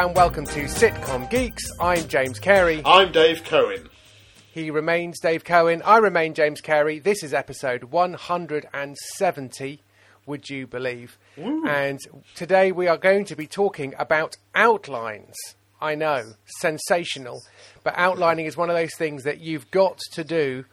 and welcome to Sitcom Geeks. I'm James Cary. I'm Dave Cohen. He remains Dave Cohen. I remain James Cary. This is episode 170, would you believe? And today we are going to be talking about outlines. I know, sensational. But outlining is one of those things that you've got to do,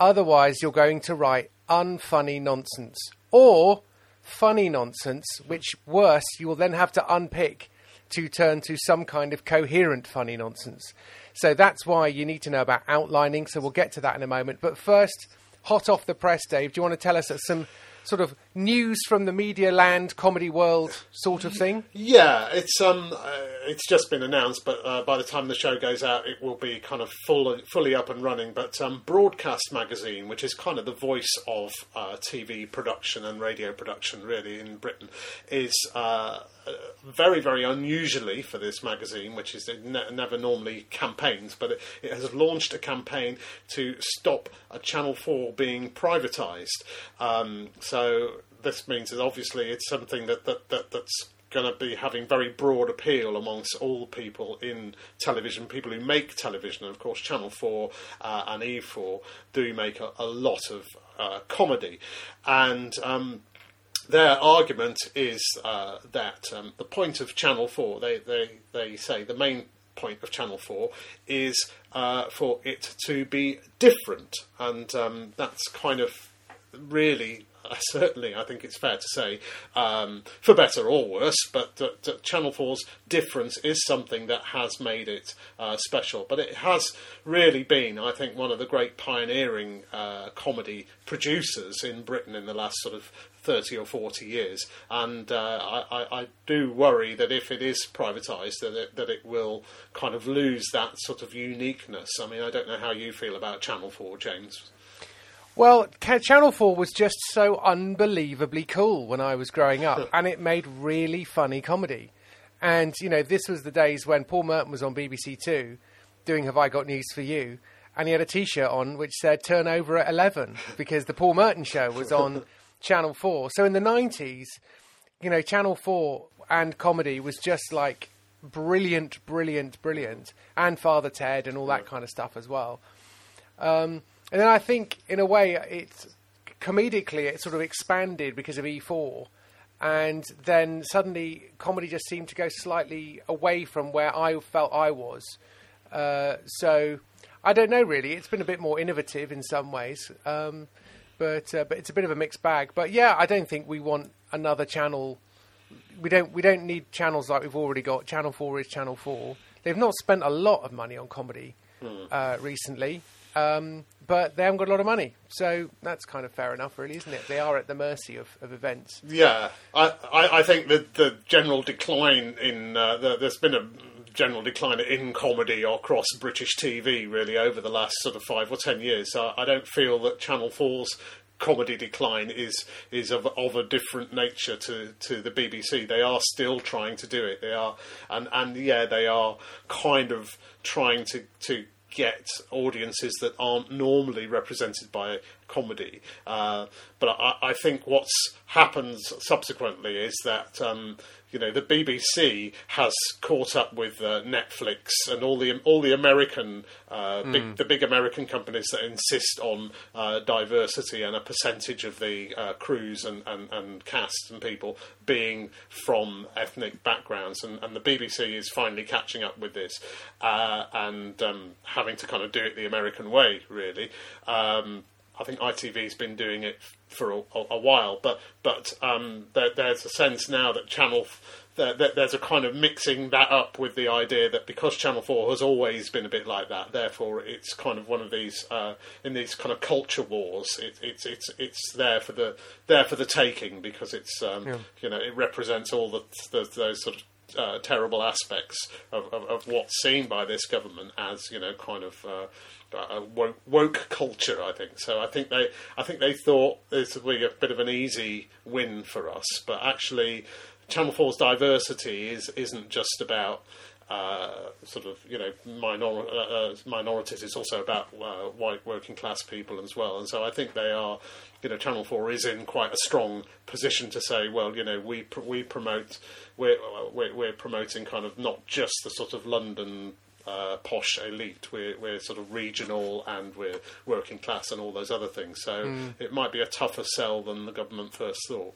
otherwise, you're going to write unfunny nonsense. Or funny nonsense, which worse, you will then have to unpick to turn to some kind of coherent funny nonsense. So that's why you need to know about outlining. So we'll get to that in a moment. But first, hot off the press, Dave, do you want to tell us some sort of news from the media land, comedy world sort of thing? Yeah, it's um, uh, it's just been announced, but uh, by the time the show goes out, it will be kind of full, fully up and running. But um, Broadcast Magazine, which is kind of the voice of uh, TV production and radio production, really in Britain, is uh, very, very unusually for this magazine, which is ne- never normally campaigns, but it, it has launched a campaign to stop Channel Four being privatised. Um, so this means that obviously it's something that, that, that that's going to be having very broad appeal amongst all people in television, people who make television. And of course, Channel 4 uh, and E4 do make a, a lot of uh, comedy. And um, their argument is uh, that um, the point of Channel 4, they, they, they say the main point of Channel 4 is uh, for it to be different. And um, that's kind of really certainly, I think it's fair to say, um, for better or worse, but that Channel 4's difference is something that has made it uh, special. But it has really been, I think, one of the great pioneering uh, comedy producers in Britain in the last sort of 30 or 40 years. And uh, I, I, I, do worry that if it is privatised, that it, that it will kind of lose that sort of uniqueness. I mean, I don't know how you feel about Channel 4, James. Well, Channel 4 was just so unbelievably cool when I was growing up, and it made really funny comedy. And, you know, this was the days when Paul Merton was on BBC Two doing Have I Got News for You? And he had a t shirt on which said Turn over at 11 because the Paul Merton show was on Channel 4. So in the 90s, you know, Channel 4 and comedy was just like brilliant, brilliant, brilliant. And Father Ted and all that kind of stuff as well. Um, and then I think, in a way, it's comedically it sort of expanded because of E4, and then suddenly comedy just seemed to go slightly away from where I felt I was. Uh, so I don't know really. It's been a bit more innovative in some ways, um, but uh, but it's a bit of a mixed bag. But yeah, I don't think we want another channel. We don't we don't need channels like we've already got. Channel Four is Channel Four. They've not spent a lot of money on comedy uh, recently. Um, but they haven't got a lot of money. So that's kind of fair enough, really, isn't it? They are at the mercy of, of events. Yeah, I, I, I think that the general decline in uh, the, there's been a general decline in comedy across British TV really over the last sort of five or ten years. So I don't feel that Channel 4's comedy decline is is of, of a different nature to, to the BBC. They are still trying to do it. They are and and yeah, they are kind of trying to to get audiences that aren't normally represented by comedy. Uh, but I, I, think what's happened subsequently is that um, you know the BBC has caught up with uh, Netflix and all the all the American uh, mm. big, the big American companies that insist on uh, diversity and a percentage of the uh, crews and, and, and cast and people being from ethnic backgrounds, and, and the BBC is finally catching up with this uh, and um, having to kind of do it the American way, really. Um, I think ITV's been doing it for a, a while, but but um, there, there's a sense now that Channel there's a kind of mixing that up with the idea that because Channel Four has always been a bit like that, therefore it's kind of one of these uh, in these kind of culture wars. It, it's it's it's there for the there for the taking because it's um, yeah. you know it represents all the, the those sort of uh, terrible aspects of, of, of, what's seen by this government as you know kind of uh, woke, woke, culture. I think so. I think they I think they thought this would be a bit of an easy win for us, but actually, Channel 4's diversity is isn't just about uh, sort of you know minor- uh, uh, minorities. It's also about uh, white working class people as well. And so I think they are, you know, Channel Four is in quite a strong position to say, well, you know, we pr- we promote we're, we're we're promoting kind of not just the sort of London uh, posh elite. We're, we're sort of regional and we're working class and all those other things. So Hmm. it might be a tougher sell than the government first thought.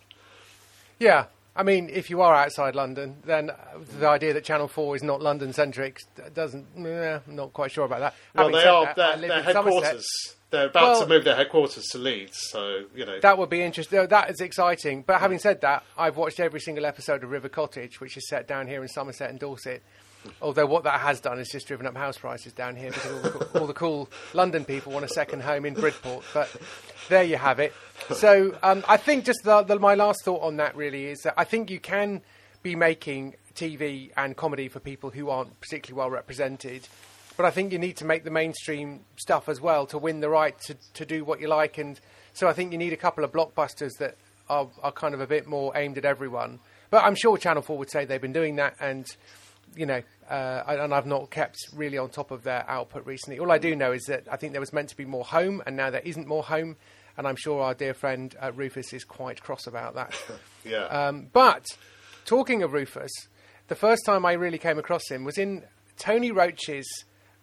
Yeah, I mean, if you are outside London, then the idea that Channel Four is not London centric doesn't. Eh, I'm not quite sure about that. Well, Having they are. that, their, in Somerset. headquarters. They're about Well- to move their headquarters to Leeds, so you know. That would be interesting. That is exciting. But having said that, I've watched every single episode of River Cottage, which is set down here in Somerset and Dorset. Although what that has done is just driven up house prices down here because all the, cool- all the cool London people want a second home in Bridport. But there you have it. So um, I think just the, the, my last thought on that really is that I think you can be making TV and comedy for people who aren't particularly well represented. But I think you need to make the mainstream stuff as well to win the right to, to do what you like. And so I think you need a couple of blockbusters that are, are kind of a bit more aimed at everyone. But I'm sure Channel 4 would say they've been doing that. And, you know, uh, and I've not kept really on top of their output recently. All I do know is that I think there was meant to be more home, and now there isn't more home. And I'm sure our dear friend uh, Rufus is quite cross about that. yeah. Um, but talking of Rufus, the first time I really came across him was in Tony Roche's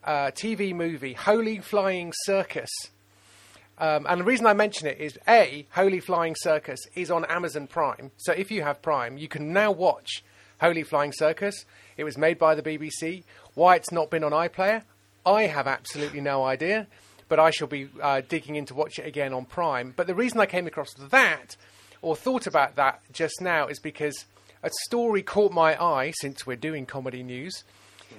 uh, TV movie Holy Flying Circus. Um, and the reason I mention it is A, Holy Flying Circus is on Amazon Prime. So if you have Prime, you can now watch Holy Flying Circus. It was made by the BBC. Why it's not been on iPlayer, I have absolutely no idea. But I shall be uh, digging in to watch it again on Prime. But the reason I came across that, or thought about that just now, is because a story caught my eye since we're doing comedy news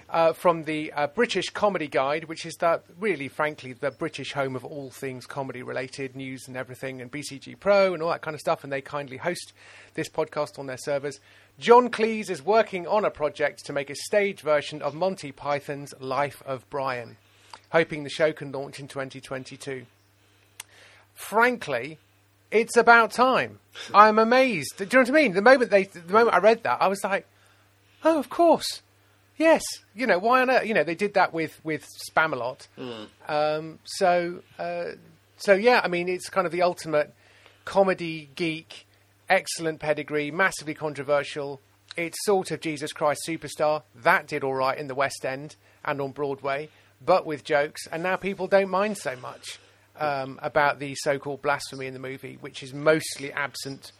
uh, from the uh, British Comedy Guide, which is the, really, frankly, the British home of all things comedy related news and everything, and BCG Pro and all that kind of stuff. And they kindly host this podcast on their servers. John Cleese is working on a project to make a stage version of Monty Python's Life of Brian, hoping the show can launch in 2022. Frankly, it's about time. I'm amazed. Do you know what I mean? The moment they, the moment I read that, I was like, "Oh, of course, yes." You know, why on earth? You know, they did that with with Spamalot. Um, so, uh, so yeah. I mean, it's kind of the ultimate comedy geek, excellent pedigree, massively controversial. It's sort of Jesus Christ Superstar. That did all right in the West End and on Broadway, but with jokes, and now people don't mind so much um, about the so-called blasphemy in the movie, which is mostly absent.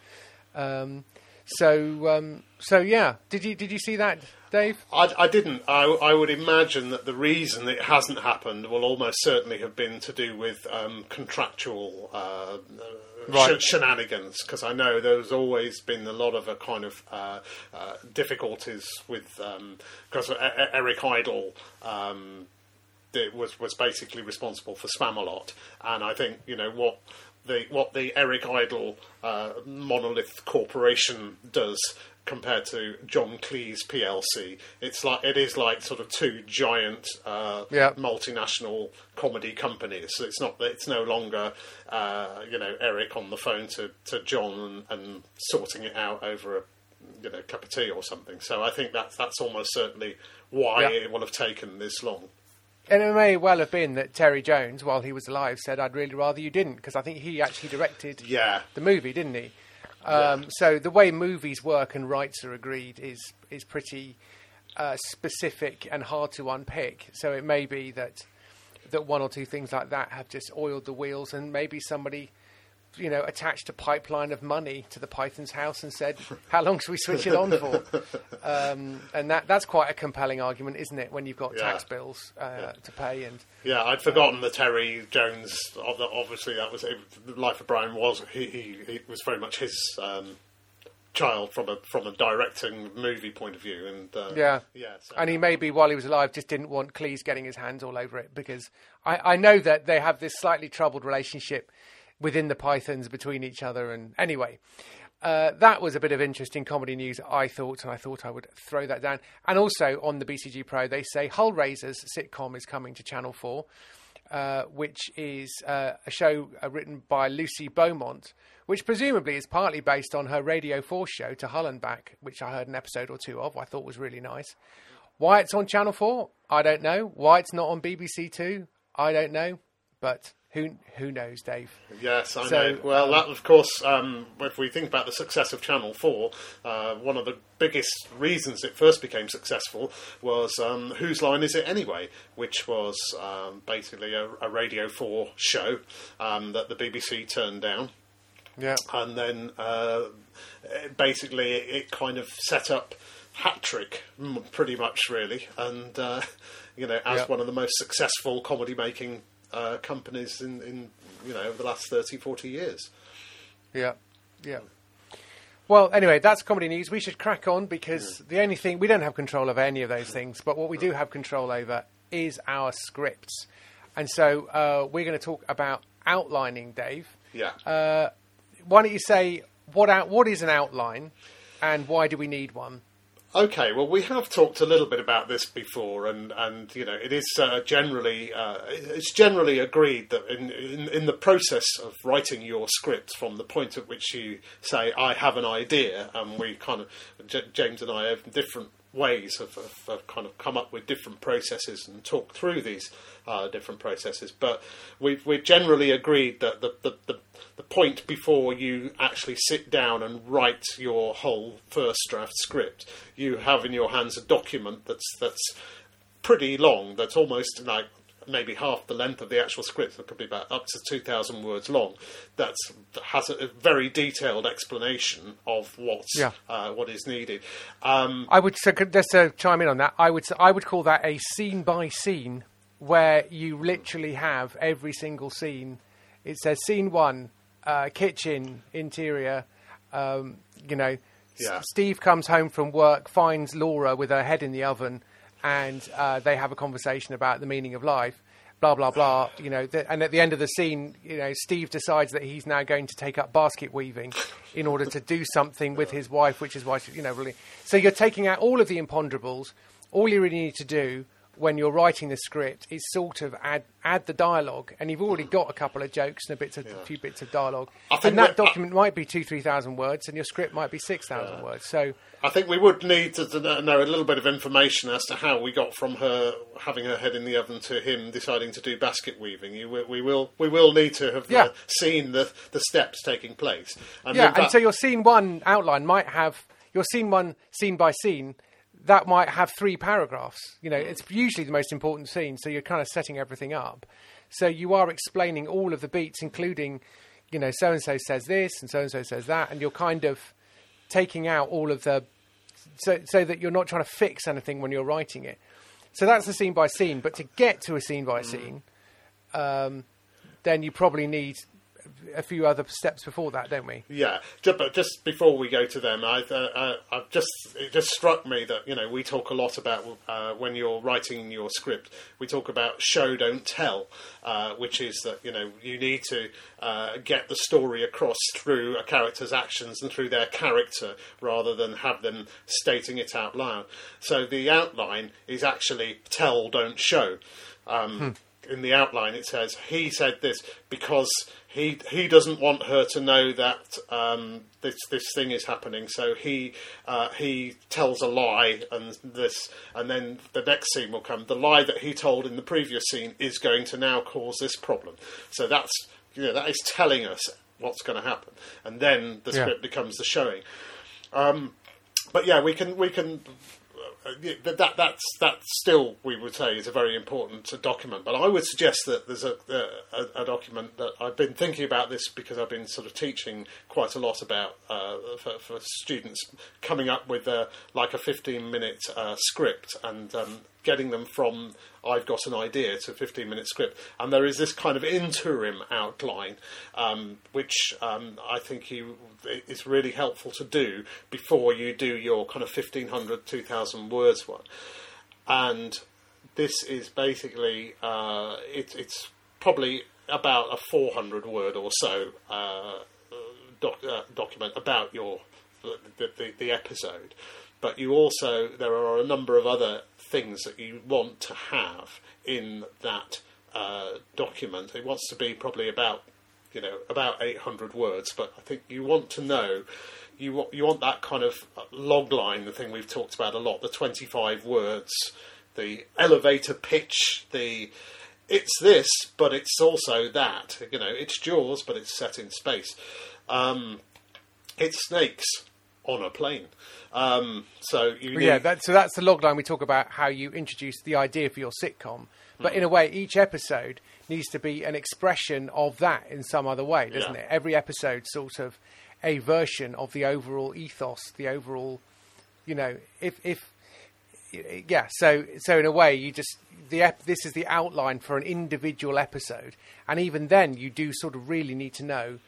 Um, so, um, so yeah. Did you did you see that, Dave? I, I didn't. I, I would imagine that the reason it hasn't happened will almost certainly have been to do with um, contractual uh, Right. sh- shenanigans. Because I know there's always been a lot of a kind of uh, uh, difficulties with because Eric Idle. Um, was was basically responsible for Spamalot, and I think you know what the what the Eric Idle uh, monolith corporation does compared to John Cleese PLC. It's like it is like sort of two giant uh, Yeah. multinational comedy companies. So it's not it's no longer uh, you know Eric on the phone to, to John and, and sorting it out over a you know cup of tea or something. So I think that's that's almost certainly why Yeah. it will have taken this long. And it may well have been that Terry Jones, while he was alive, said, "I'd really rather you didn't," because I think he actually directed Yeah. the movie, didn't he? Um, So the way movies work and rights are agreed is is pretty uh, specific and hard to unpick. So it may be that that one or two things like that have just oiled the wheels, and maybe somebody, you know, attached a pipeline of money to the Python's house and said, "How long should we switch it on for?" Um, and that that's quite a compelling argument, isn't it? When you've got Yeah. tax bills uh, to pay and Yeah, I'd forgotten that Terry Jones. Obviously, that was the Life of Brian was he, he, he was very much his um, child from a from a directing movie point of view, and uh, Yeah. yeah. So, And he maybe, while he was alive, just didn't want Cleese getting his hands all over it because I, I know that they have this slightly troubled relationship within the Pythons between each other. And anyway, uh, that was a bit of interesting comedy news, I thought, and I thought I would throw that down. And also on the BCG Pro, they say Hull Raisers sitcom is coming to Channel 4. Uh, which is uh, a show uh, written by Lucy Beaumont, which presumably is partly based on her Radio 4 show To Hull and Back, which I heard an episode or two of, I thought was really nice. Why it's on Channel 4, I don't know. Why it's not on BBC Two, I don't know. But who who knows, Dave? Yes, I So, know. Well, that of course, um, if we think about the success of Channel Four, uh, one of the biggest reasons it first became successful was um, "Whose Line Is It Anyway," which was um, basically a, a Radio Four show um, that the BBC turned down Yeah. and then uh, basically it, it kind of set up hat trick mm, pretty much really and uh, you know as Yeah. one of the most successful comedy making uh, companies in, in you know over the last 30 40 years Yeah, yeah. Well, anyway, that's comedy news. We should crack on because the only thing we don't have control over any of those things, but what we do have control over is our scripts. And so uh, we're going to talk about outlining, Dave. yeah Uh, why don't you say what out, what is an outline, and why do we need one? Okay, well, we have talked a little bit about this before, and, and you know, it is uh, generally uh, it's generally agreed that in, in in the process of writing your script, from the point at which you say I have an idea, and we kind of J- James and I have different ways of, kind of come up with different processes and talk through these uh, different processes. But we've we've generally agreed that the, the, the, the point before you actually sit down and write your whole first draft script, you have in your hands a document that's that's pretty long. That's almost like maybe half the length of the actual script. It could be about up to two thousand words long. That's that has a, very detailed explanation of what's Yeah. uh, what is needed. Um, I would so just to chime in on that. I would I would call that a scene by scene, where you literally have every single scene. It says scene one, uh, kitchen interior. Um, you know, S- Steve comes home from work, finds Laura with her head in the oven, and uh, they have a conversation about the meaning of life. Blah blah blah. You know, th- and at the end of the scene, you know, Steve decides that he's now going to take up basket weaving in order to do something with his wife, which is why you know, really. So you're taking out all of the imponderables. All you really need to do when you're writing the script is sort of add add the dialogue, and you've already got a couple of jokes and a bit of a few bits of dialogue. I think And that document might be two three thousand words, and your script might be six thousand words. So I think we would need to, know a little bit of information as to how we got from her having her head in the oven to him deciding to do basket weaving. You, will- we will we will need to have Yeah. uh, seen the the steps taking place. And Yeah, and that- so your scene one outline might have your scene one scene by scene. That might have three paragraphs. You know, it's usually the most important scene, so you're kind of setting everything up. So you are explaining all of the beats, including, you know, so and so says this and so and so says that, and you're kind of taking out all of the so so that you're not trying to fix anything when you're writing it. So that's the scene by scene. But to get to a scene by scene, um, then you probably need a few other steps before that, don't we? Yeah, but just before we go to them, I, uh, uh, I've just it just struck me that you know we talk a lot about uh, when you're writing your script, we talk about show don't tell, uh, which is that you know you need to uh, get the story across through a character's actions and through their character rather than have them stating it out loud. So the outline is actually tell don't show. Um, in the outline it says he said this because he he doesn't want her to know that um, this this thing is happening. So he uh, he tells a lie, and this, and then the next scene will come. The lie that he told in the previous scene is going to now cause this problem. So that's you know that is telling us what's going to happen, and then the Yeah. script becomes the showing. Um, but yeah, we can we can. That, that that's that still we would say is a very important document. But I would suggest that there's a, a a document that I've been thinking about this because I've been sort of teaching quite a lot about uh, for, for students coming up with uh, like a 15 minute uh, script and um, getting them from I've got an idea to a 15 minute script. And there is this kind of interim outline, um, which um, I think you, is really helpful to do before you do your kind of 1500, 2000 words one. And this is basically, uh, it, it's probably about a 400 word or so uh, doc, uh, document about your the, the, the episode. But you also there are a number of other things that you want to have in that uh, document. It wants to be probably about you know, about 800 words, but I think you want to know. You want, you want that kind of log line, the thing we've talked about a lot, the 25 words, the elevator pitch, the it's this, but it's also that. You know, it's Jaws, but it's set in space. Um, it's snakes on a plane. Um, so you need, yeah, that, so that's the logline we talk about how you introduce the idea for your sitcom. But Hmm. in a way, each episode needs to be an expression of that in some other way, doesn't Yeah. it? Every episode sort of a version of the overall ethos, the overall, you know, if if yeah. So so in a way, you just the ep- this is the outline for an individual episode, and even then, you do sort of really need to know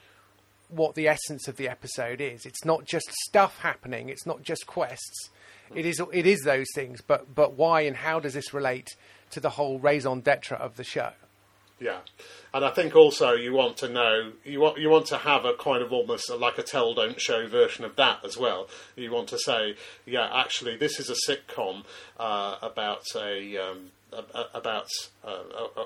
what the essence of the episode is. It's not just stuff happening. It's not just quests. It is it is those things, but but why and how does this relate to the whole raison d'être of the show? Yeah, and I think also you want to know you want you want to have a kind of almost like a tell don't show version of that as well. You want to say, yeah, actually, this is a sitcom uh, about a. Um, about uh,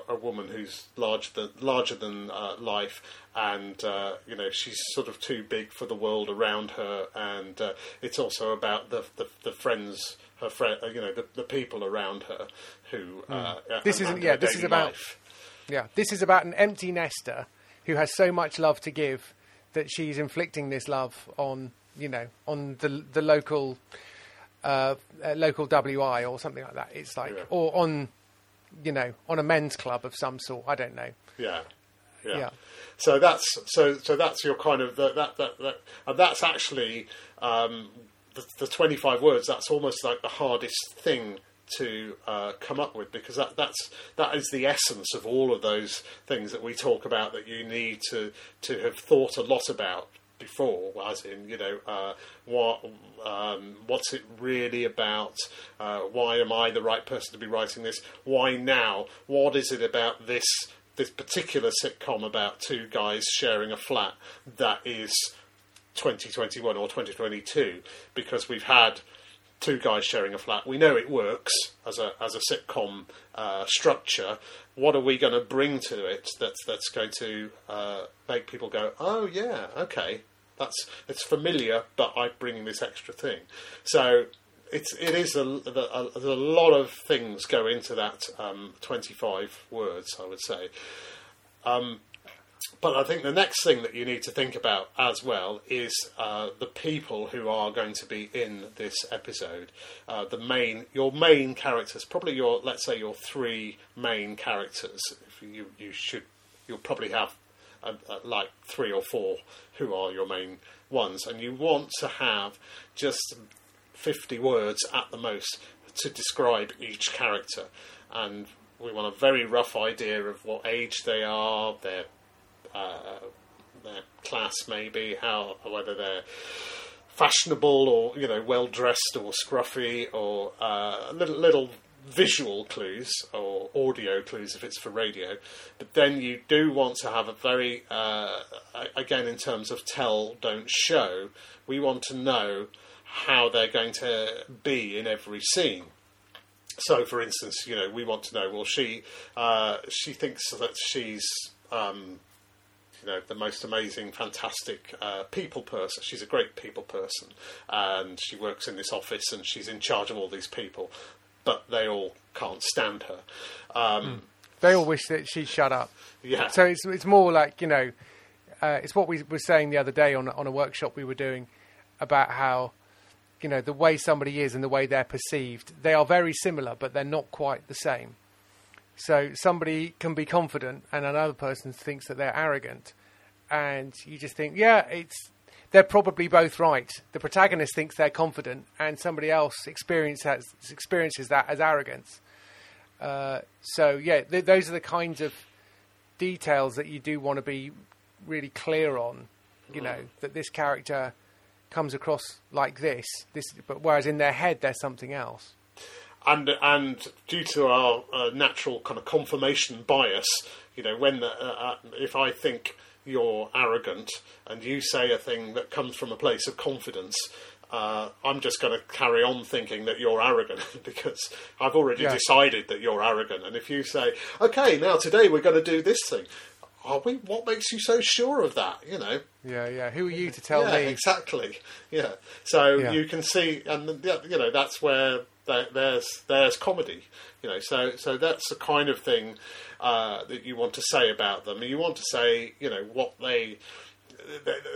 a, a woman who's larger than larger than uh, life, and uh, you know she's sort of too big for the world around her, and uh, it's also about the the, the friends, her friend, you know, the, the people around her who. Uh, This isn't- yeah, this is about- life. Yeah, this is about an empty nester who has so much love to give that she's inflicting this love on you know on the the local uh, local WI or something like that. It's like Yeah. or on you know on a men's club of some sort. I don't know. Yeah. Yeah. Yeah. So that's so so that's your kind of that that that, that and that's actually um, the, the twenty five words. That's almost like the hardest thing to uh, come up with because that that's that is the essence of all of those things that we talk about that you need to to have thought a lot about before, as in, you know, uh, what um, what's it really about? Uh, why am I the right person to be writing this? Why now? What is it about this this particular sitcom about two guys sharing a flat that is 2021 or 2022? Because we've had two guys sharing a flat. We know it works as a as a sitcom uh, structure. What are we going to bring to it that's that's going to uh, make people go, oh yeah, okay, that's it's familiar, but I bring this extra thing. So it's it is a, a, a, lot of things go into that um, 25 words, I would say. Um, but I think the next thing that you need to think about as well is uh, the people who are going to be in this episode. Uh, the main, your main characters, probably your, let's say, your three main characters. If you you should, you'll probably have uh, uh, like three or four who are your main ones, and you want to have just fifty words at the most to describe each character, and we want a very rough idea of what age they are, their uh, their class maybe, how whether they're fashionable or you know well dressed or scruffy or uh, little little visual clues or audio clues if it's for radio. But then you do want to have a very uh, again in terms of tell don't show. We want to know how they're going to be in every scene. So, for instance, you know, we want to know. Well, she uh, she thinks that she's um, you know the most amazing, fantastic uh, people person. She's a great people person, and she works in this office, and she's in charge of all these people, but they all can't stand her. Um, They all wish that she'd shut up. Yeah. So it's it's more like you know, uh, it's what we were saying the other day on on a workshop we were doing about how you know the way somebody is and the way they're perceived. They are very similar, but they're not quite the same. So somebody can be confident, and another person thinks that they're arrogant, and you just think, yeah, it's they're probably both right. The protagonist thinks they're confident, and somebody else experiences experiences that as arrogance. Uh, so yeah, th- those are the kinds of details that you do want to be really clear on. You know that this character comes across like this, this, but whereas in their head there's something else. and and due to our uh, natural kind of confirmation bias, you know, when the, uh, uh, if I think you're arrogant and you say a thing that comes from a place of confidence, uh, I'm just going to carry on thinking that you're arrogant because I've already Yeah. decided that you're arrogant. And if you say, "Okay, now today we're going to do this thing," are we? What makes you so sure of that? You know. Yeah, yeah. Who are you to tell yeah, me? exactly. Yeah. So Yeah. you can see, and you know that's where there's there's comedy. You know, so so that's the kind of thing uh, that you want to say about them. You want to say, you know, what they.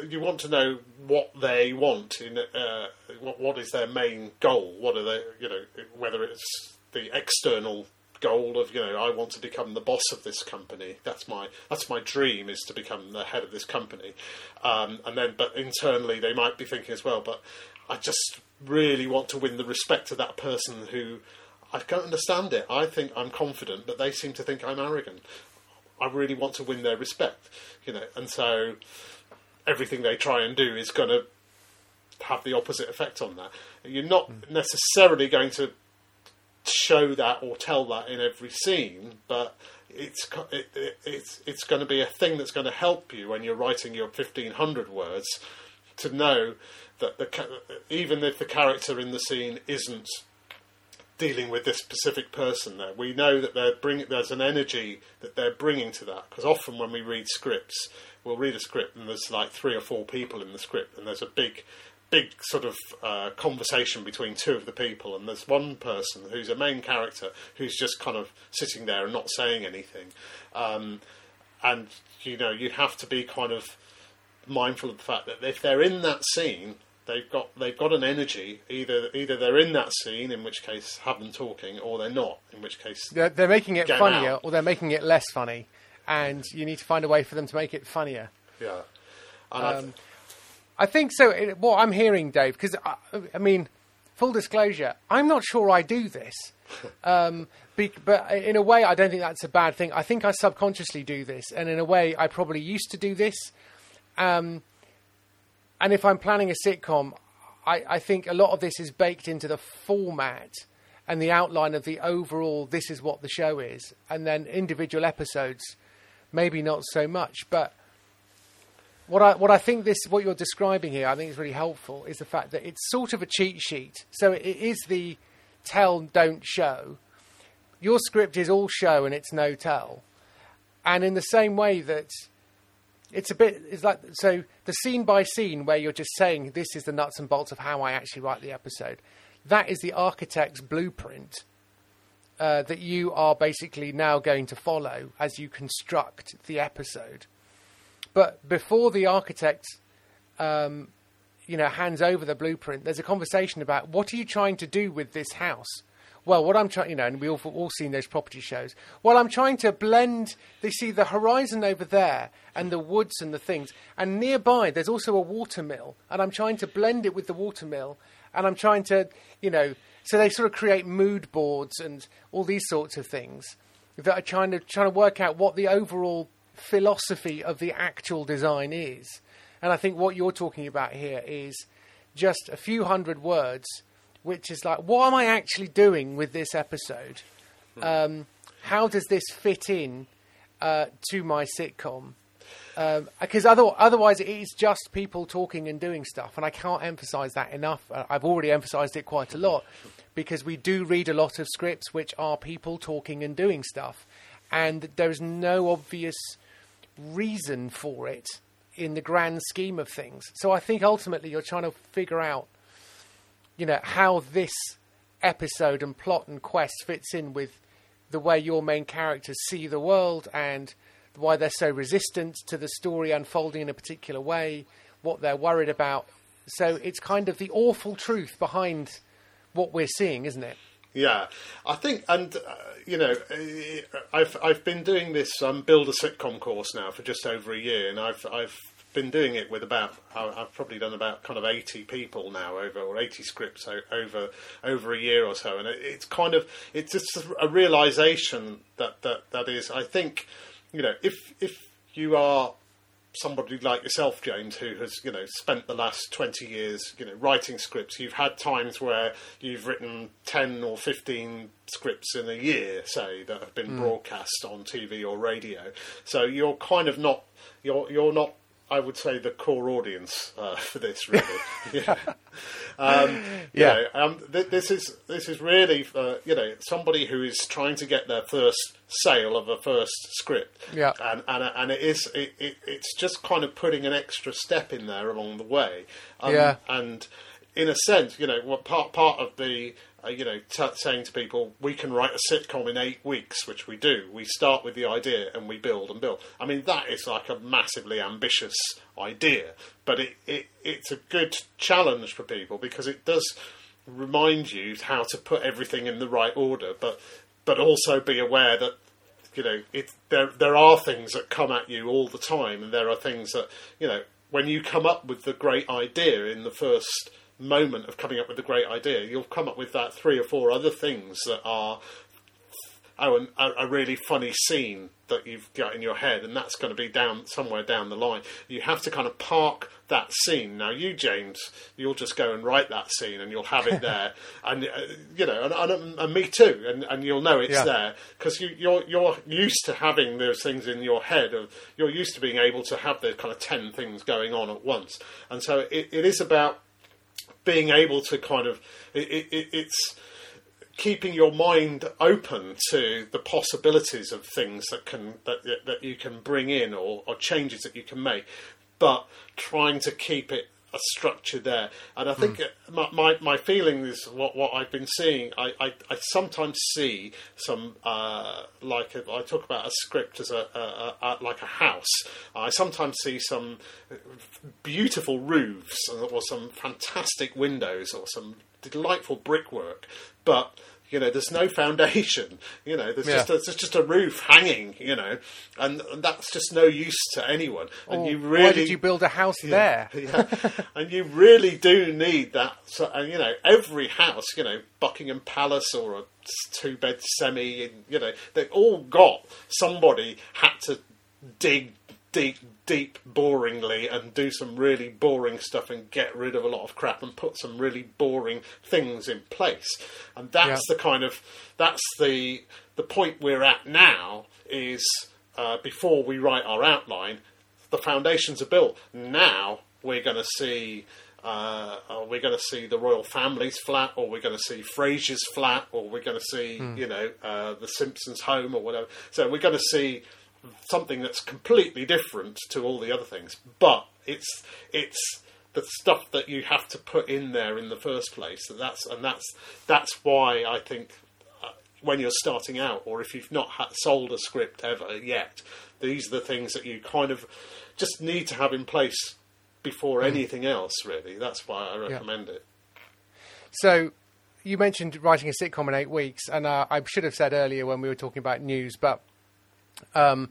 You want to know what they want in uh, what what is their main goal? What are they? You know, whether it's the external goal of you know I want to become the boss of this company. That's my that's my dream is to become the head of this company. Um, and then, but internally they might be thinking as well. But I just really want to win the respect of that person who I can't understand it. I think I'm confident, but they seem to think I'm arrogant. I really want to win their respect, you know, and so everything they try and do is going to have the opposite effect on that. You're not hmm. necessarily going to show that or tell that in every scene, but it's it, it, it's it's going to be a thing that's going to help you when you're writing your 1500 words to know that the even if the character in the scene isn't dealing with this specific person there. We know that they're bring, there's an energy that they're bringing to that because often when we read scripts, we'll read a script and there's like three or four people in the script and there's a big, big sort of uh, conversation between two of the people and there's one person who's a main character who's just kind of sitting there and not saying anything. Um, and you know you have to be kind of mindful of the fact that if they're in that scene, they've got they've got an energy. Either either they're in that scene, in which case have them talking, or they're not, in which case They're, they're making it funnier, out. or they're making it less funny, and you need to find a way for them to make it funnier. yeah. I- Um, I think so. It, what I'm hearing, Dave, because I, I mean, full disclosure, I'm not sure I do this. Um, be, but in a way, I don't think that's a bad thing. I think I subconsciously do this, and in a way, I probably used to do this. Um, and if I'm planning a sitcom, I, I think a lot of this is baked into the format and the outline of the overall. This is what the show is, and then individual episodes, maybe not so much, but what I what I think this what you're describing here, I think is really helpful, is the fact that it's sort of a cheat sheet. So it is the tell, don't show. Your script is all show and it's no tell, and in the same way that it's a bit it's like so the scene by scene where you're just saying this is the nuts and bolts of how I actually write the episode. That is the architect's blueprint uh, that you are basically now going to follow as you construct the episode. But before the architect, um, you know, hands over the blueprint, there's a conversation about what are you trying to do with this house. Well, what I'm trying, you know, and we've all, all seen those property shows. Well, I'm trying to blend. They see the horizon over there and the woods and the things, and nearby there's also a watermill, and I'm trying to blend it with the watermill, and I'm trying to, you know, so they sort of create mood boards and all these sorts of things that are trying to trying to work out what the overall philosophy of the actual design is. And I think what you're talking about here is just a few hundred words, which is like, what am I actually doing with this episode? Um, how does this fit in uh, to my sitcom? Because other, otherwise, it is just people talking and doing stuff, and I can't emphasize that enough. Uh, I've already emphasized it quite a lot because we do read a lot of scripts which are people talking and doing stuff, and there's no obvious reason for it in the grand scheme of things. So I think ultimately you're trying to figure out, you know, how this episode and plot and quest fits in with the way your main characters see the world and why they're so resistant to the story unfolding in a particular way, what they're worried about. So it's kind of the awful truth behind what we're seeing, isn't it? Yeah, I think, and uh, you know, I've I've been doing this um, build a sitcom course now for just over a year, and I've I've been doing it with about I've probably done about kind of eighty people now over or eighty scripts over over a year or so, and it's kind of it's just a realization that that that is I think you know if if you are somebody like yourself, James, who has you know spent the last twenty years you know writing scripts. You've had times where you've written ten or fifteen scripts in a year, say, that have been hmm. broadcast on TV or radio. So you're kind of not you're you're not I would say, the core audience uh, for this. Really, yeah. Um, yeah. Know, um, th- this is this is really uh, you know somebody who is trying to get their first sale of a first script. Yeah, and and and it is it, it, it's just kind of putting an extra step in there along the way. Um, yeah, and in a sense, you know, what part part of the uh, you know, t- saying to people, we can write a sitcom in eight weeks, which we do. We start with the idea and we build and build. I mean, that is like a massively ambitious idea, but it, it it's a good challenge for people because it does remind you how to put everything in the right order, but but also be aware that you know it, there there are things that come at you all the time, and there are things that you know when you come up with the great idea in the first moment of coming up with a great idea, you'll come up with that three or four other things that are oh, a, a really funny scene that you've got in your head, and that's going to be down somewhere down the line. You have to kind of park that scene. Now, you, James, you'll just go and write that scene, and you'll have it there, and uh, you know, and, and, and, me too, and, and you'll know it's yeah. there because you, you're you're used to having those things in your head. Of, you're used to being able to have those kind of ten things going on at once, and so it, it is about being able to kind of it, it, it's keeping your mind open to the possibilities of things that can that that you can bring in or, or changes that you can make, but trying to keep it a structure there. And I think mm. my, my, my feeling is what what I've been seeing. I, I, I sometimes see some uh, like a, I talk about a script as a, a, a, like a house. I sometimes see some beautiful roofs or some fantastic windows or some delightful brickwork, but you know, there's no foundation. You know, there's yeah. just a, there's just a roof hanging. You know, and, and, that's just no use to anyone. And oh, you really why did you build a house yeah, there? yeah, and you really do need that. So, and you know, every house, you know, Buckingham Palace or a two bed semi, and you know, they've all got somebody had to dig deep, deep, boringly, and do some really boring stuff and get rid of a lot of crap and put some really boring things in place. And that's yeah. the kind of that's the the point we're at now. Is uh, before we write our outline, the foundations are built. Now we're going to see. Uh, we're going to see the royal family's flat, or we're going to see Frasier's flat, or we're going to see, mm. you know, uh, the Simpsons' home, or whatever. So we're going to see something that's completely different to all the other things, but it's it's the stuff that you have to put in there in the first place. And that's and that's that's why I think uh, when you're starting out, or if you've not sold a script ever yet, these are the things that you kind of just need to have in place before mm. anything else. Really, that's why I recommend yeah. it. So. You mentioned writing a sitcom in eight weeks, and uh, I should have said earlier when we were talking about news, but um,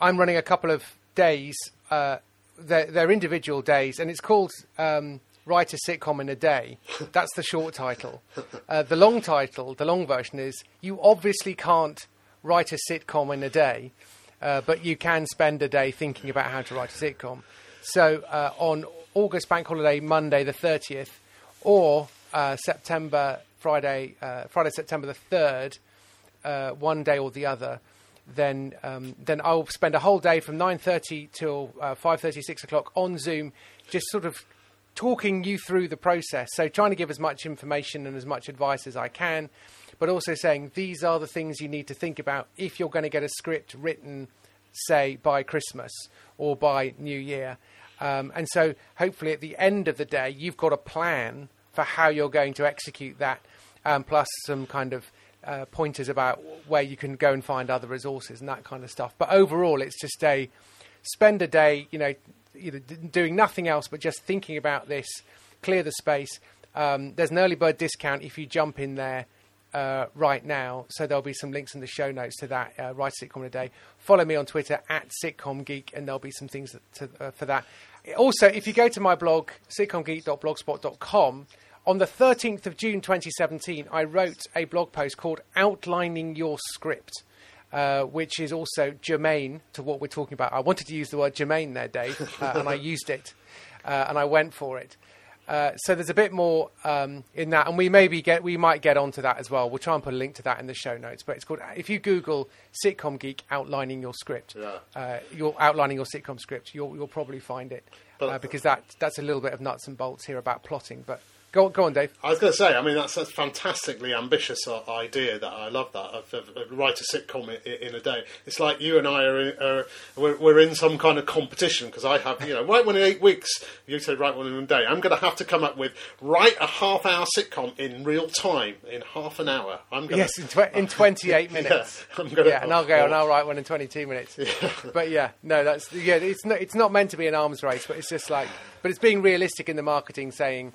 I'm running a couple of days. Uh, they're, they're, individual days, and it's called um, "Write a Sitcom in a Day." That's the short title. Uh, the long title, the long version, is "You obviously can't write a sitcom in a day, uh, but you can spend a day thinking about how to write a sitcom." So uh, on August Bank Holiday Monday the 30th, or uh, September Friday uh, Friday September the 3rd, one day or the other then um, then I'll spend a whole day from 9:30 till uh, 5:30, 6 o'clock on Zoom, just sort of talking you through the process. So trying to give as much information and as much advice as I can, but also saying these are the things you need to think about if you're going to get a script written, say by Christmas or by New Year. Um, and so hopefully at the end of the day, you've got a plan for how you're going to execute that, um, plus some kind of uh, pointers about where you can go and find other resources and that kind of stuff. But overall, it's just a spend a day, you know, either doing nothing else but just thinking about this, clear the space. Um, there's an early bird discount if you jump in there uh, right now, so there'll be some links in the show notes to that. Uh, Write sitcom in a day. Follow me on Twitter at sitcomgeek, and there'll be some things to, uh, for that. Also, if you go to my blog sitcomgeek.blogspot.com on the 13th of June 2017, I wrote a blog post called Outlining Your Script. Uh, which is also germane to what we're talking about. I wanted to use the word germane there, Dave, uh, and I used it, uh, and I went for it. Uh, so there's a bit more um, in that, and we maybe get we might get onto that as well. We'll try and put a link to that in the show notes. But it's called if you Google sitcom geek outlining your script, Yeah. uh, you're outlining your sitcom script. You'll you'll probably find it uh, because that that's a little bit of nuts and bolts here about plotting. But go go on, Dave. I was going to say, I mean, that's a fantastically ambitious uh, idea. That I love that. Of, of, of write a sitcom in, in a day. It's like you and I are, in, are we're, we're in some kind of competition because I have, you know, write one in eight weeks. You said write one in a day. I'm going to have to come up with write a half hour sitcom in real time in half an hour. I'm going to Yes, in, tw- in 28 minutes. I'm gonna- yeah, and I'll go and I'll write one in 22 minutes. But yeah, no, that's yeah. It's not it's not meant to be an arms race, but it's just like, but it's being realistic in the marketing, saying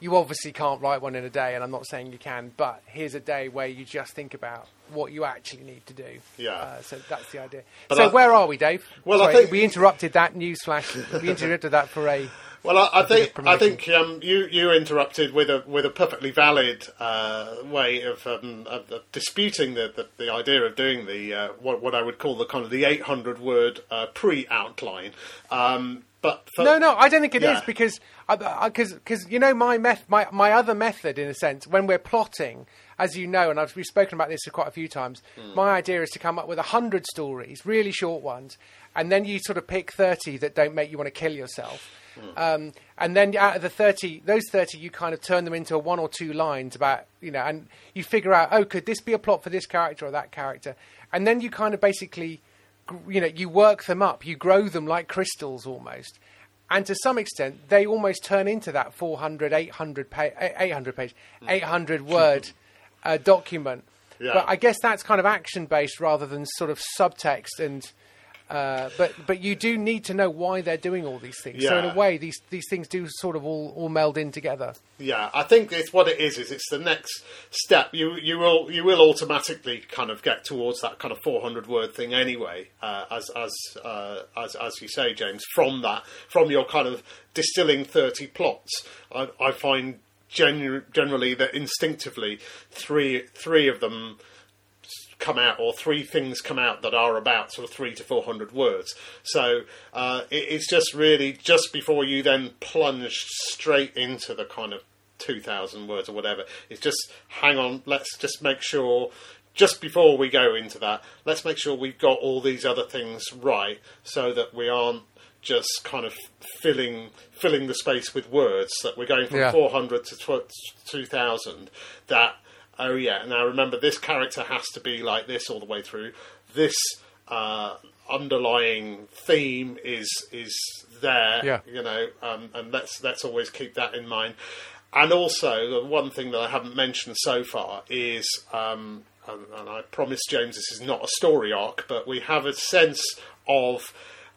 you obviously can't write one in a day, and I'm not saying you can, but here's a day where you just think about what you actually need to do. Yeah. Uh, so that's the idea. But so I- where are we, Dave? Well, I think- we interrupted that news flash. we interrupted that for a. Well, I, I think I think um, you you interrupted with a with a perfectly valid uh, way of, um, of, of disputing the, the, the idea of doing the uh, what what I would call the kind of the eight hundred word uh, pre outline. Um, but for, No, no, I don't think it is Yeah. because uh, uh, because because you know my meth my my other method in a sense when we're plotting, as you know, and I've we've spoken about this quite a few times. Hmm. My idea is to come up with a hundred stories, really short ones, and then you sort of pick thirty that don't make you want to kill yourself. Hmm. Um, and then out of the 30, those 30, you kind of turn them into one or two lines about, you know, and you figure out, oh, could this be a plot for this character or that character? And then you kind of basically you know, you work them up, you grow them like crystals almost. And to some extent, they almost turn into that 400, 800 page, 800 page, 800 word uh, document. Yeah. But I guess that's kind of action based rather than sort of subtext and. Uh, but but you do need to know why they're doing all these things. So in a way, these these things do sort of all, all meld in together. Yeah, I think it's what it is. Is it's the next step. You you will you will automatically kind of get towards that kind of four hundred word thing anyway. Uh, as as uh, as as you say, James, from that from your kind of distilling thirty plots, I, I find genu- generally that instinctively three three of them come out, or three things come out that are about sort of three to four hundred words. So uh, it, it's just really just before you then plunge straight into the kind of two thousand words or whatever. It's just hang on, let's just make sure. Just before we go into that, let's make sure we've got all these other things right, so that we aren't just kind of filling filling the space with words. That we're going from Yeah. 400 to 2000. That oh yeah, now remember this character has to be like this all the way through. This uh, underlying theme is is there, Yeah. you know, um, and let's let's always keep that in mind. And also, the one thing that I haven't mentioned so far is, um, and, and I promise James this is not a story arc, but we have a sense of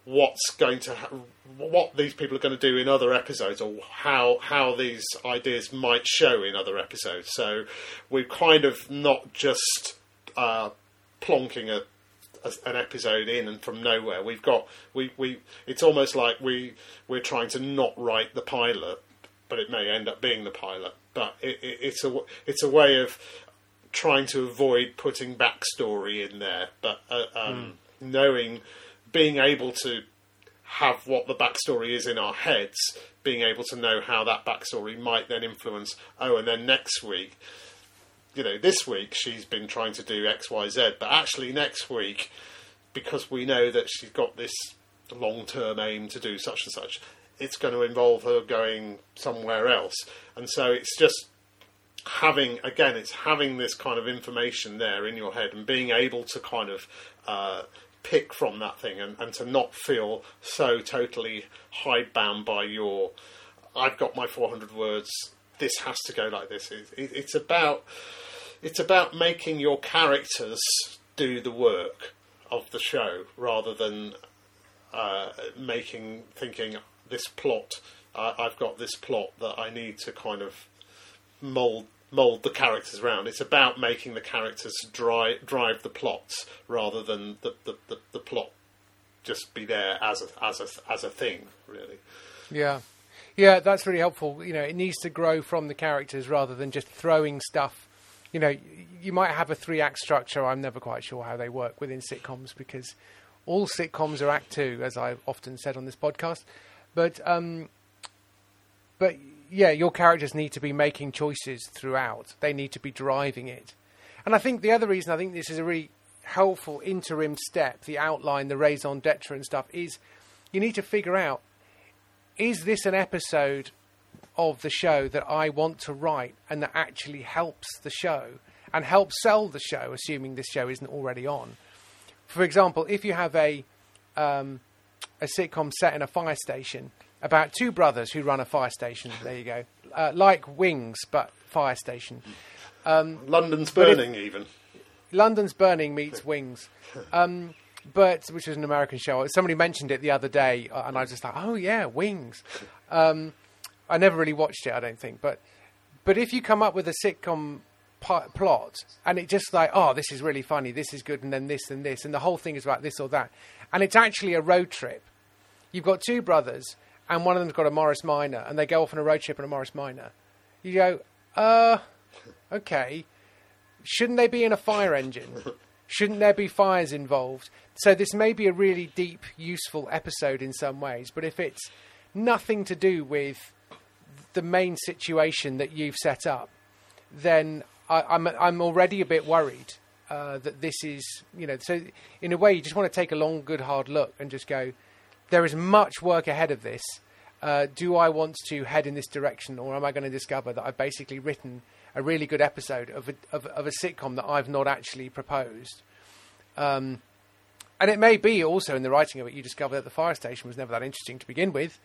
what's going to ha- what these people are going to do in other episodes or how how these ideas might show in other episodes. So we're kind of not just uh, plonking a, a an episode in and from nowhere. We've got we, we it's almost like we we're trying to not write the pilot but it may end up being the pilot. But it, it, it's a it's a way of trying to avoid putting backstory in there, but uh, um, knowing, being able to have what the backstory is in our heads, being able to know how that backstory might then influence. Oh, and then next week, you know, this week she's been trying to do X, Y, Z, but actually next week, because we know that she's got this long-term aim to do such and such, it's going to involve her going somewhere else, and so it's just having again it's having this kind of information there in your head and being able to kind of uh, pick from that thing and, and to not feel so totally hidebound by your I've got my 400 words this has to go like this. It, it, it's about it's about making your characters do the work of the show rather than uh, making thinking this plot uh, I've got this plot that I need to kind of mold mold the characters around. It's about making the characters drive drive the plots rather than the, the, the, the plot just be there as a as a as a thing. Really, Yeah, yeah, that's really helpful. You know, it needs to grow from the characters rather than just throwing stuff. You know, you might have a three act structure. I'm never quite sure how they work within sitcoms because all sitcoms are act two, as I've often said on this podcast. But um, but yeah, your characters need to be making choices throughout. They need to be driving it. And I think the other reason I think this is a really helpful interim step, the outline, the raison d'etre and stuff, is you need to figure out is this an episode of the show that I want to write and that actually helps the show and helps sell the show, assuming this show isn't already on. For example, if you have a um, a sitcom set in a fire station about two brothers who run a fire station, there you go, uh, like Wings but fire station. Um, London's burning, if, even. London's burning meets Wings. Um, but which was an American show. Somebody mentioned it the other day, uh, and I was just like, "Oh yeah, Wings." Um, I never really watched it, I don't think, but but if you come up with a sitcom p- plot and it just like, "Oh, this is really funny, this is good," and then this and this, and the whole thing is about this or that, and it's actually a road trip. You've got two brothers, and one of them's got a Morris Minor, and they go off on a road trip in a Morris Minor. You go, uh, okay. Shouldn't they be in a fire engine? Shouldn't there be fires involved? So this may be a really deep, useful episode in some ways, but if it's nothing to do with the main situation that you've set up, then I, am I'm, I'm already a bit worried uh, that this is you know. So in a way, you just want to take a long, good, hard look and just go. There is much work ahead of this. Uh, do I want to head in this direction, or am I going to discover that I've basically written a really good episode of a, of, of a sitcom that I've not actually proposed? Um, and it may be also in the writing of it, you discover that the fire station was never that interesting to begin with,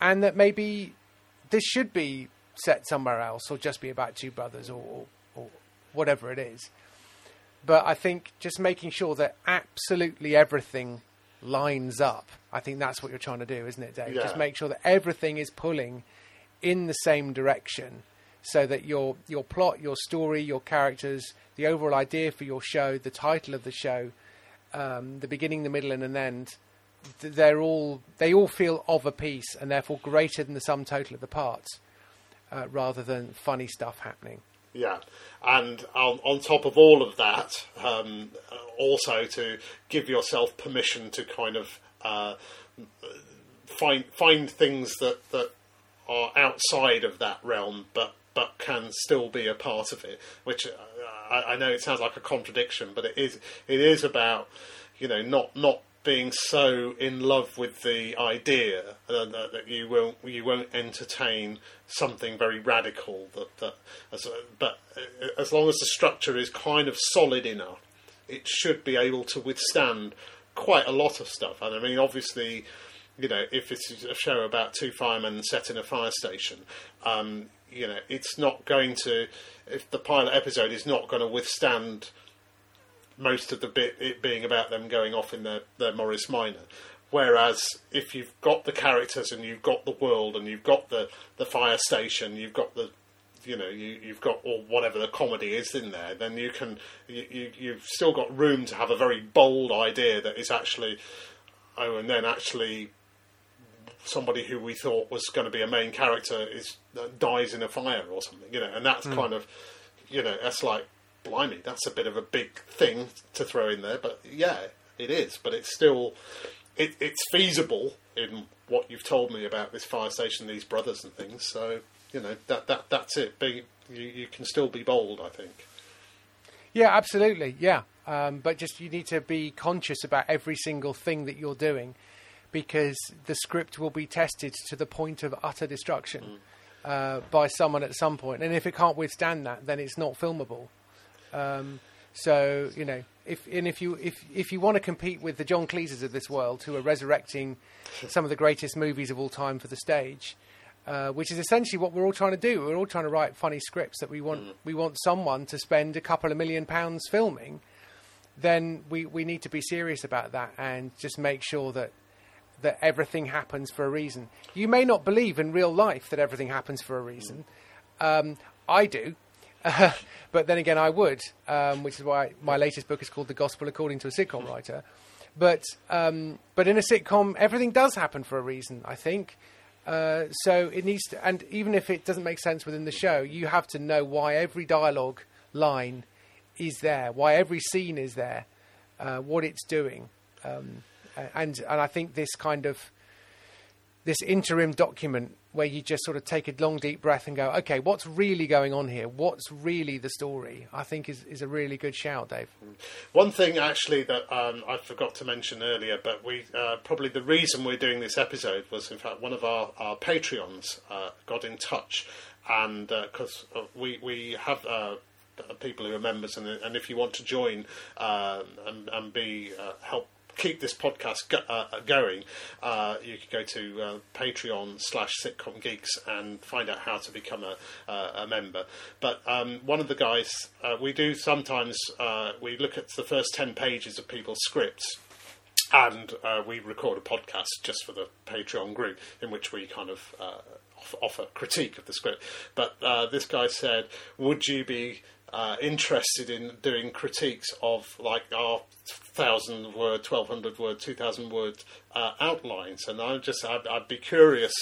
and that maybe this should be set somewhere else or just be about two brothers or, or whatever it is. But I think just making sure that absolutely everything lines up. I think that's what you're trying to do, isn't it, Dave? Yeah. Just make sure that everything is pulling in the same direction so that your your plot, your story, your characters, the overall idea for your show, the title of the show um, the beginning, the middle, and an end, they're all they all feel of a piece and therefore greater than the sum total of the parts, uh, rather than funny stuff happening. Yeah, and on, on top of all of that, um, also to give yourself permission to kind of uh, find find things that that are outside of that realm, but but can still be a part of it. Which uh, I, I, know it sounds like a contradiction, but it is. It is about you know not not being so in love with the idea uh, that, you won't you won't entertain something very radical. That, that as, but uh, as long as the structure is kind of solid enough, it should be able to withstand quite a lot of stuff. And I mean, obviously you know, if it's a show about two firemen set in a fire station, um, you know, it's not going to. If the pilot episode is not going to withstand most of the bit it being about them going off in their, their Morris Minor. Whereas if you've got the characters and you've got the world and you've got the, the fire station, you've got the you know you, you've got or whatever the comedy is in there, then you can you, you you've still got room to have a very bold idea that is actually oh and then actually somebody who we thought was going to be a main character is uh, dies in a fire or something, you know, and that's mm. kind of, you know, that's like, blimey, that's a bit of a big thing to throw in there, but yeah, it is, but it's still, it, it's feasible in what you've told me about this fire station, these brothers and things. So you know that that that's it. Be, you, you can still be bold, I think. Yeah, absolutely. Yeah, um, but just you need to be conscious about every single thing that you're doing because the script will be tested to the point of utter destruction mm. uh, by someone at some point. And if it can't withstand that, then it's not filmable. Um, so you know, if and if you if if you want to compete with the John Cleeses of this world, who are resurrecting some of the greatest movies of all time for the stage. Uh, which is essentially what we're all trying to do. We're all trying to write funny scripts that we want. Mm. We want someone to spend a couple of million pounds filming. Then we, we need to be serious about that and just make sure that that everything happens for a reason. You may not believe in real life that everything happens for a reason. Um, I do. But then again, I would, um, which is why my latest book is called The Gospel According to a Sitcom Writer. But, um, but in a sitcom, everything does happen for a reason, I think. Uh, so it needs to, and even if it doesn't make sense within the show, you have to know why every dialogue line is there, why every scene is there, uh, what it's doing. Um, and and I think this kind of this interim document where you just sort of take a long, deep breath and go, okay, what's really going on here? What's really the story? I think is, is a really good shout, Dave. One thing actually that um, I forgot to mention earlier, but we uh, probably the reason we're doing this episode was in fact one of our, our Patreons uh, got in touch, and because uh, we we have. Uh, people who are members, and, and if you want to join um, and, and be uh, help keep this podcast go, uh, going, uh, you can go to uh, Patreon slash Sitcom Geeks and find out how to become a, a member. But um, one of the guys, uh, we do sometimes, uh, we look at the first 10 pages of people's scripts and uh, we record a podcast just for the Patreon group in which we kind of offer critique of the script. But this guy said, Would you be uh, interested in doing critiques of like our thousand word, twelve hundred word, two thousand word uh, outlines, and I'm just I'd, I'd, be curious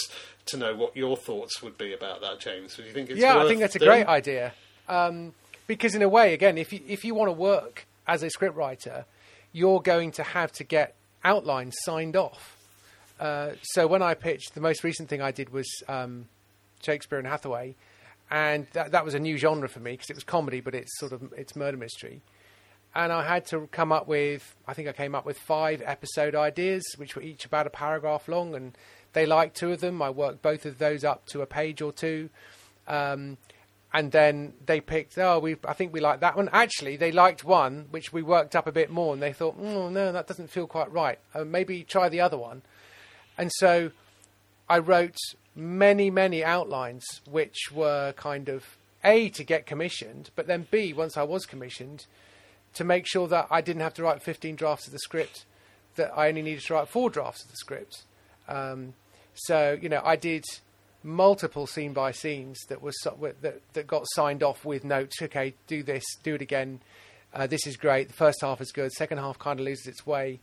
to know what your thoughts would be about that, James. Do you think it's yeah? I think that's a great idea um, because in a way, again, if you if you want to work as a scriptwriter, you're going to have to get outlines signed off. Uh, so when I pitched, the most recent thing I did was um, Shakespeare and Hathaway and that, that was a new genre for me because it was comedy, but it's sort of it's murder mystery. And I had to come up with, I think I came up with five episode ideas, which were each about a paragraph long, and they liked two of them. I worked both of those up to a page or two, um, and then they picked. Oh, we, I think we like that one. Actually, they liked one, which we worked up a bit more, and they thought, oh no, that doesn't feel quite right. Uh, maybe try the other one. And so I wrote many, many outlines which were kind of A, to get commissioned, but then B, once I was commissioned, to make sure that I didn't have to write 15 drafts of the script, that I only needed to write four drafts of the script. Um, so, you know, I did multiple scene by scenes that was that that got signed off with notes. Okay, do this, do it again. Uh, this is great. The first half is good. Second half kind of loses its way.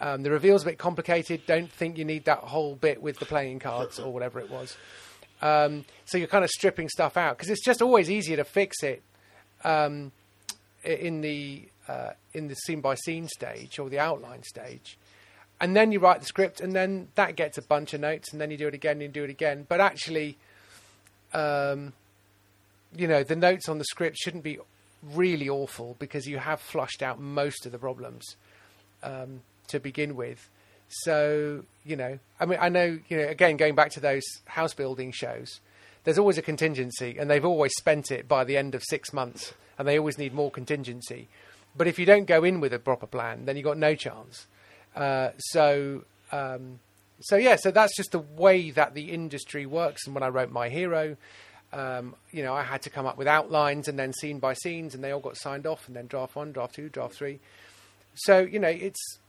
Um, the reveal's a bit complicated. Don't think you need that whole bit with the playing cards or whatever it was. Um, so you're kind of stripping stuff out because it's just always easier to fix it um, in the uh, in the scene by scene stage or the outline stage, and then you write the script, and then that gets a bunch of notes, and then you do it again, and do it again. But actually, um, you know, the notes on the script shouldn't be really awful because you have flushed out most of the problems. To begin with. So, you know, I mean, I know, you know, again, going back to those house building shows, there's always a contingency, and they've always spent it by the end of six months, and they always need more contingency. But if you don't go in with a proper plan, then you've got no chance. Uh, so, um, so yeah, so that's just the way that the industry works. And when I wrote My Hero, um, you know, I had to come up with outlines and then scene by scenes, and they all got signed off, and then draft one, draft two, draft three. So, you know, it's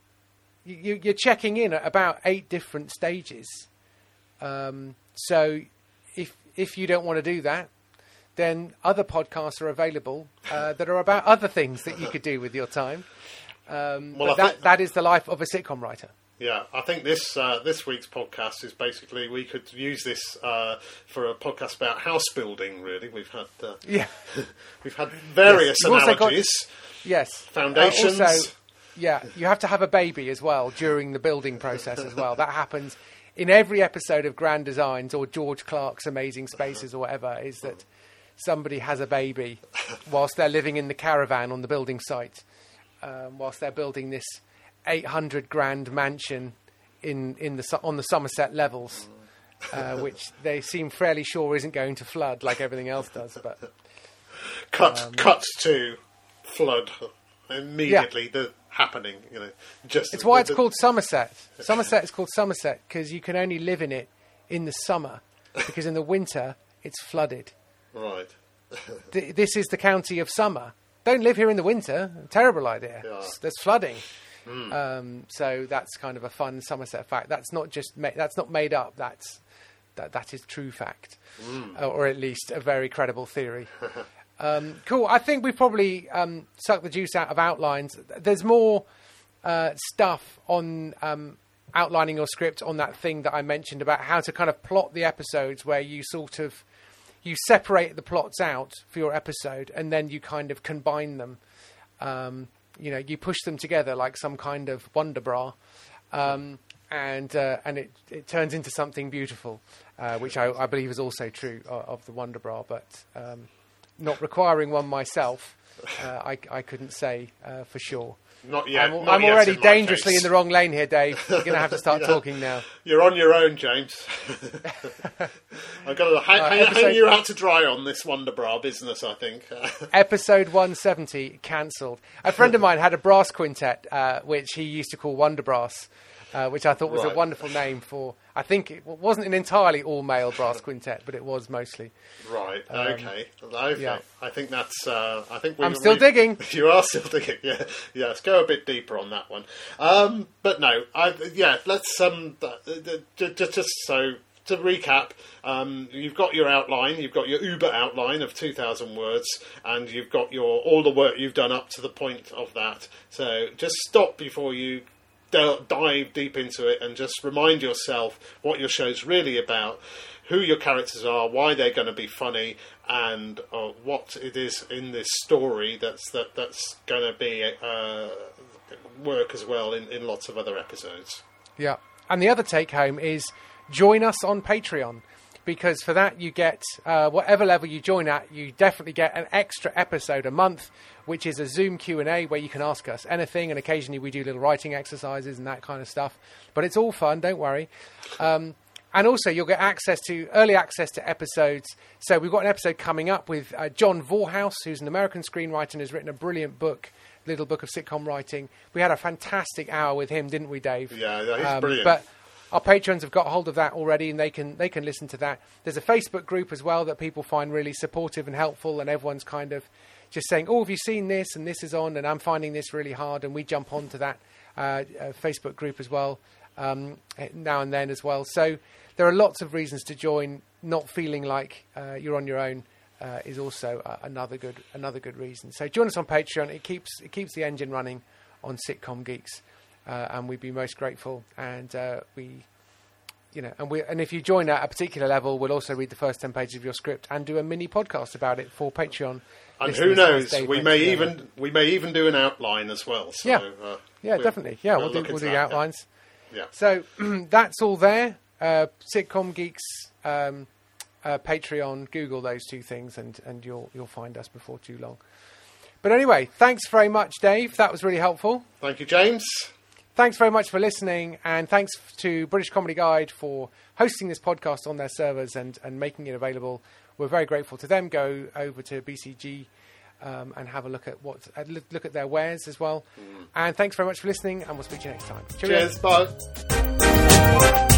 you, are checking in at about eight different stages. Um, so if if you don't want to do that, then other podcasts are available uh, that are about other things that you could do with your time. Um, well, that, that is the life of a sitcom writer. Yeah, I think this uh, this week's podcast is basically we could use this uh, for a podcast about house building. Really, we've had uh, yeah, we've had various yes. analogies. Got, yes, foundations. also, yeah, you have to have a baby as well during the building process as well. That happens in every episode of Grand Designs or George Clarke's Amazing Spaces or whatever. Is that somebody has a baby whilst they're living in the caravan on the building site, um, whilst they're building this 800 grand mansion in in the on the Somerset levels, uh, which they seem fairly sure isn't going to flood like everything else does. But cut um, cuts to flood immediately. Yeah. The happening. You know, just it's why the, it's called Somerset. Somerset is called Somerset because you can only live in it in the summer, because in the winter it's flooded. Right. Th- this is the county of summer. Don't live here in the winter. Terrible idea. Yeah. There's flooding. Mm. Um, so that's kind of a fun Somerset fact. That's not just ma- that's not made up. That's that that is true fact, mm. or at least a very credible theory. Um, cool. I think we've probably um, sucked the juice out of outlines. There's more uh, stuff on um, outlining your script on that thing that I mentioned about how to kind of plot the episodes where you sort of you separate the plots out for your episode and then you kind of combine them. Um, you know, you push them together like some kind of wonder bra. Um, and uh, and it, it turns into something beautiful, uh, which I, I believe is also true of, of the Wonder Bra, but um, not requiring one myself, uh, I, I couldn't say uh, for sure. Not yet. I'm, not I'm yet already in dangerously case. in the wrong lane here, Dave. You're going to have to start Yeah. talking now. You're on your own, James. I've got to hang, Uh, hang, episode- hang you out to dry on this Wonder Bra business, I think. Episode 170 cancelled. A friend of mine had a brass quintet, uh, which he used to call Wonder Brass, uh, which I thought was Right. a wonderful name for. I think it wasn't an entirely all male brass quintet, but it was mostly. right. okay. Okay. Um, yeah. I think that's. Uh, I think we, I'm still we- digging. You are still digging. Yeah. Yeah. Go a bit deeper on that one. Um, but no. I, yeah. Let's. Um. Just, so. To recap, um, you've got your outline, you've got your Uber outline of 2,000 words, and you've got your all the work you've done up to the point of that. So just stop before you dive deep into it and just remind yourself what your show's really about, who your characters are, why they're going to be funny, and uh, what it is in this story that's that that's going to be uh, work as well in, in lots of other episodes. Yeah. And the other take home is join us on Patreon. Because for that you get uh, whatever level you join at, you definitely get an extra episode a month, which is a Zoom Q and A where you can ask us anything, and occasionally we do little writing exercises and that kind of stuff. But it's all fun, don't worry. Um, and also you'll get access to early access to episodes. So we've got an episode coming up with uh, John Vorhaus, who's an American screenwriter and has written a brilliant book, little book of sitcom writing. We had a fantastic hour with him, didn't we, Dave? Yeah, he's brilliant. Um, But our patrons have got hold of that already, and they can they can listen to that. There's a Facebook group as well that people find really supportive and helpful, and everyone's kind of just saying, "Oh, have you seen this?" and this is on, and I'm finding this really hard, and we jump onto that Facebook group as well um, eh, now and then as well. So there are lots of reasons to join. Not feeling like uh, you're on your own uh, is also uh, another good another good reason. So join us on Patreon. It keeps it keeps the engine running on Sitcom Geeks, uh, and we'd be most grateful. And uh, we, you know, and we and if you join at a particular level, we'll also read the first ten pages of your script and do a mini podcast about it for Patreon. And who knows? We may even we may even do an outline as well. So, Yeah. uh, yeah, we'll- definitely, yeah, we'll, do we'll do that, yeah. outlines. Yeah. So that's all there. Uh, Sitcom Geeks, um, uh, Patreon, Google those two things, and, and you'll you'll find us before too long. But anyway, thanks very much, Dave. That was really helpful. Thank you, James. Thanks very much for listening, and thanks to British Comedy Guide for hosting this podcast on their servers and, and making it available. We're very grateful to them. Go over to BCG um, and have a look at what uh, look at their wares as well. And thanks very much for listening, and we'll speak to you next time. Cheerio. Cheers. Bye.